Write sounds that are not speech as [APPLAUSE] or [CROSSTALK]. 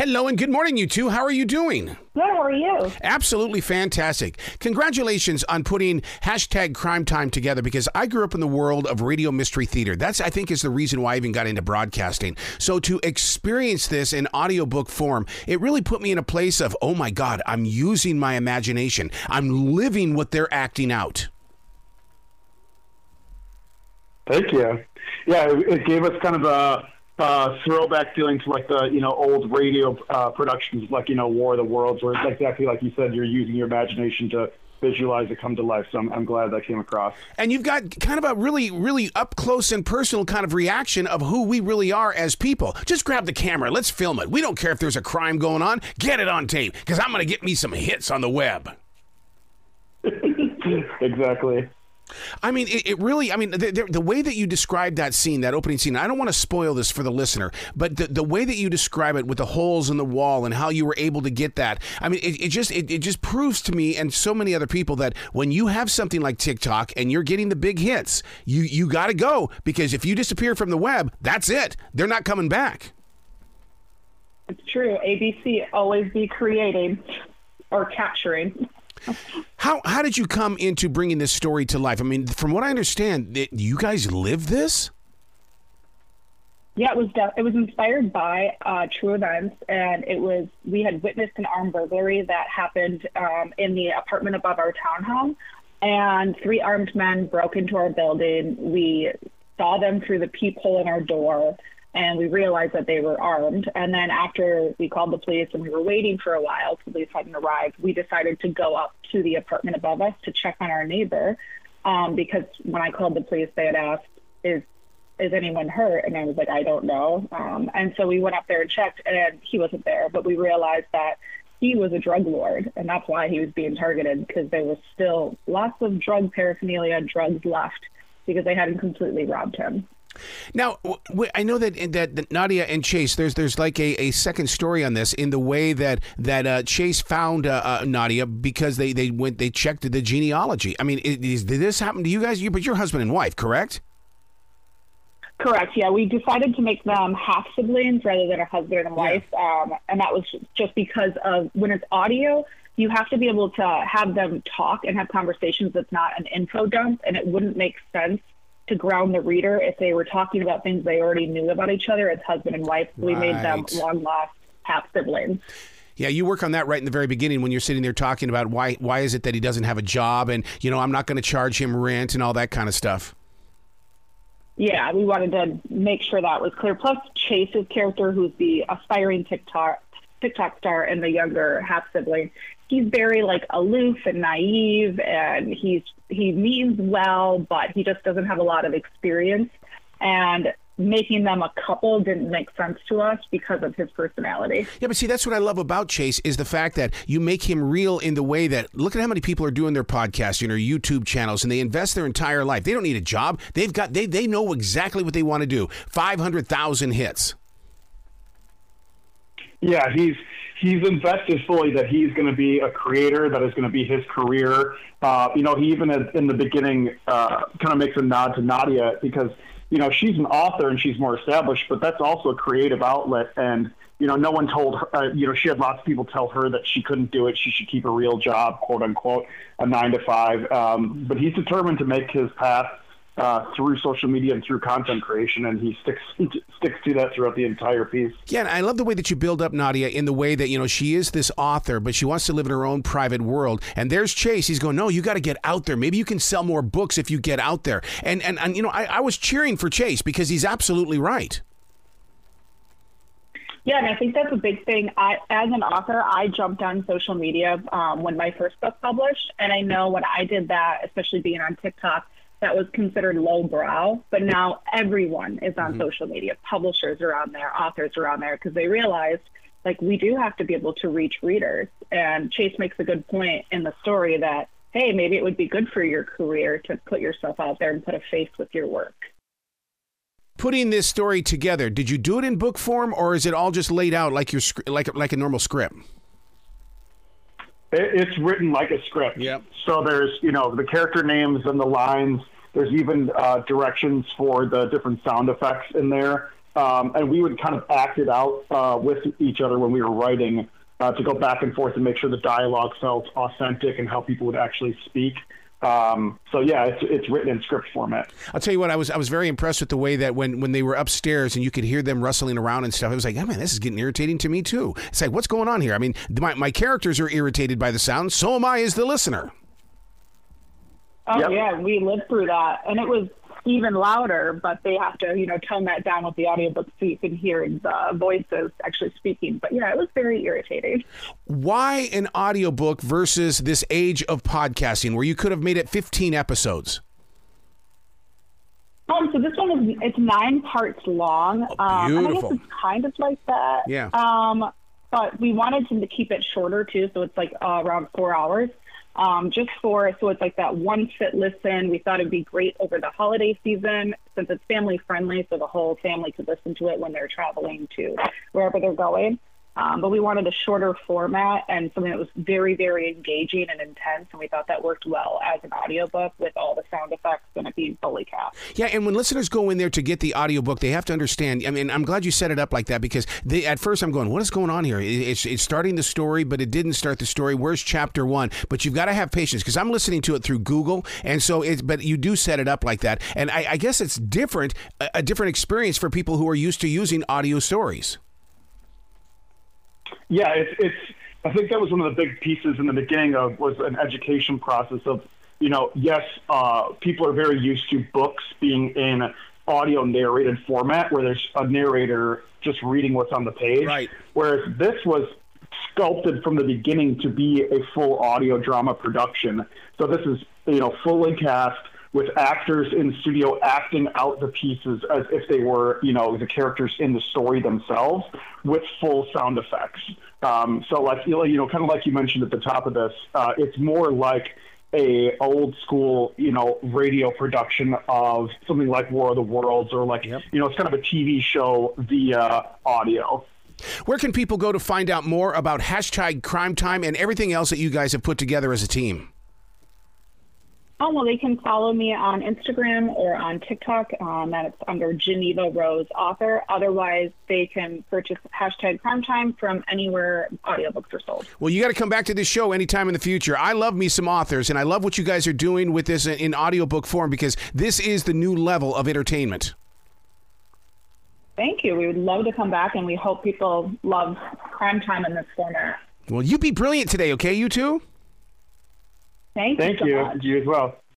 Hello and good morning, you two. How are you doing? Good, how are you? Absolutely fantastic. Congratulations on putting hashtag crime time together because I grew up in the world of radio mystery theater. That's, I think, is the reason why I even got into broadcasting. So to experience this in audiobook form, it really put me in a place of, oh my God, I'm using my imagination. I'm living what they're acting out. Thank you. Yeah, it, it gave us kind of a uh, throwback feeling to like the you know old radio uh, productions, like you know War of the Worlds, where it's exactly like you said, you're using your imagination to visualize it come to life. So I'm, I'm glad that came across. And you've got kind of a really, really up close and personal kind of reaction of who we really are as people. Just grab the camera, let's film it. We don't care if there's a crime going on. Get it on tape because I'm going to get me some hits on the web. [LAUGHS] exactly. I mean, it, it really, I mean, the, the, the, way that you describe that scene, that opening scene, I don't want to spoil this for the listener, but the, the way that you describe it with the holes in the wall and how you were able to get that, I mean, it, it just, it, it just proves to me and so many other people that when you have something like TikTok and you're getting the big hits, you, you got to go because if you disappear from the web, that's it. They're not coming back. It's true. ABC always be creating or capturing. How how did you come into bringing this story to life? I mean, from what I understand, you guys live this. Yeah, it was it was inspired by uh, true events, and it was we had witnessed an armed burglary that happened um, in the apartment above our townhome, and three armed men broke into our building. We saw them through the peephole in our door and we realized that they were armed. And then after we called the police and we were waiting for a while, police hadn't arrived, we decided to go up to the apartment above us to check on our neighbor. Um, because when I called the police, they had asked, "Is is anyone hurt?" And I was like, "I don't know." Um, and so we went up there and checked, and he wasn't there. But we realized that he was a drug lord, and that's why he was being targeted because there was still lots of drug paraphernalia, drugs left because they hadn't completely robbed him. Now, I know that, that Nadiya and Chase, there's there's like a, a second story on this in the way that that uh, Chase found uh, uh, Nadiya because they, they went they checked the genealogy. I mean, is, did this happen to you guys? You, but you're husband and wife, correct? Correct. Yeah, we decided to make them half siblings rather than a husband and wife, yeah. um, and that was just because of when it's audio, you have to be able to have them talk and have conversations that's not an info dump, and it wouldn't make sense to ground the reader if they were talking about things they already knew about each other as husband and wife. We right. made them long lost half siblings. Yeah, you work on that right in the very beginning when you're sitting there talking about why why is it that he doesn't have a job and you know I'm not going to charge him rent and all that kind of stuff. Yeah, we wanted to make sure that was clear. Plus Chase's character, who's the aspiring TikTok TikTok star and the younger half sibling, he's very like aloof and naive and he's he means well but he just doesn't have a lot of experience and making them a couple didn't make sense to us because of his personality. Yeah, but see, that's what I love about Chase is the fact that you make him real in the way that look at how many people are doing their podcasting or YouTube channels and they invest their entire life. They don't need a job. They've got they they know exactly what they want to do. Five hundred thousand hits. Yeah, he's he's invested fully that he's going to be a creator, that is going to be his career. Uh, you know, he even in the beginning uh, kind of makes a nod to Nadiya because you know she's an author and she's more established, but that's also a creative outlet. And you know, no one told her. Uh, you know, she had lots of people tell her that she couldn't do it. She should keep a real job, quote unquote, a nine to five. Um, but he's determined to make his path uh, through social media and through content creation, and he sticks [LAUGHS] sticks to that throughout the entire piece. Yeah, and I love the way that you build up Nadiya in the way that you know she is this author, but she wants to live in her own private world. And there's Chase. He's going, no, you got to get out there. Maybe you can sell more books if you get out there. And and, and you know, I, I was cheering for Chase because he's absolutely right. Yeah, and I think that's a big thing. I, as an author, I jumped on social media um, when my first book published, and I know when I did that, especially being on TikTok, that was considered lowbrow, but now everyone is on mm-hmm. social media. Publishers are on there, authors are on there because they realized like we do have to be able to reach readers. And Chase makes a good point in the story that hey, maybe it would be good for your career to put yourself out there and put a face with your work. Putting this story together, did you do it in book form or is it all just laid out like your like like a normal script? It's written like a script. Yep. So there's, you know, the character names and the lines. There's even uh, directions for the different sound effects in there. um, and we would kind of act it out uh, with each other when we were writing uh, to go back and forth and make sure the dialogue felt authentic and how people would actually speak. Um, so yeah, it's it's written in script format. I'll tell you what, I was I was very impressed with the way that when when they were upstairs and you could hear them rustling around and stuff. I was like, oh man, this is getting irritating to me too. It's like, what's going on here? I mean, my my characters are irritated by the sound. So am I as the listener. Oh Yep. yeah, we lived through that, and it was even louder. But they have to, you know, tone that down with the audiobook so you can hear the voices actually speaking. But yeah, it was very irritating. Why an audiobook versus this age of podcasting where you could have made it 15 episodes? Um, so this one is it's nine parts long. um, and I Oh, beautiful. guess it's kind of like that. Yeah. Um, but we wanted to keep it shorter too, so it's like uh, around four hours. Um, just for so it's like that one fit listen. We thought it'd be great over the holiday season since it's family friendly, so the whole family could listen to it when they're traveling to wherever they're going. Um, but we wanted a shorter format and something that was very, very engaging and intense. And we thought that worked well as an audiobook with all the sound effects and it being fully cast. Yeah, and when listeners go in there to get the audiobook, they have to understand. I mean, I'm glad you set it up like that because they, at first I'm going, what is going on here? It's, it's starting the story, but it didn't start the story. Where's chapter one? But you've got to have patience because I'm listening to it through Google, and so it's. But you do set it up like that, and I, I guess it's different, a, a different experience for people who are used to using audio stories. Yeah, it's it's. I think that was one of the big pieces in the beginning of was an education process of, you know, yes, uh, people are very used to books being in audio narrated format where there's a narrator just reading what's on the page. Right. Whereas this was sculpted from the beginning to be a full audio drama production. So this is, you know, fully cast with actors in studio acting out the pieces as if they were, you know, the characters in the story themselves with full sound effects. Um, so like, you know, you know, kind of like you mentioned at the top of this, uh, it's more like a old school, you know, radio production of something like War of the Worlds or like, Yep. you know, it's kind of a TV show via audio. Where can people go to find out more about hashtag Crime Time and everything else that you guys have put together as a team? Oh, well, they can follow me on Instagram or on TikTok, um, and it's under Jeneva Rose Author. Otherwise, they can purchase hashtag Crime Time from anywhere audiobooks are sold. Well, you got to come back to this show anytime in the future. I love me some authors, and I love what you guys are doing with this in, in audiobook form because this is the new level of entertainment. Thank you. We would love to come back, and we hope people love Crime Time in this format. Well, you be brilliant today, okay, you two? Thank, Thank you so you. You as well.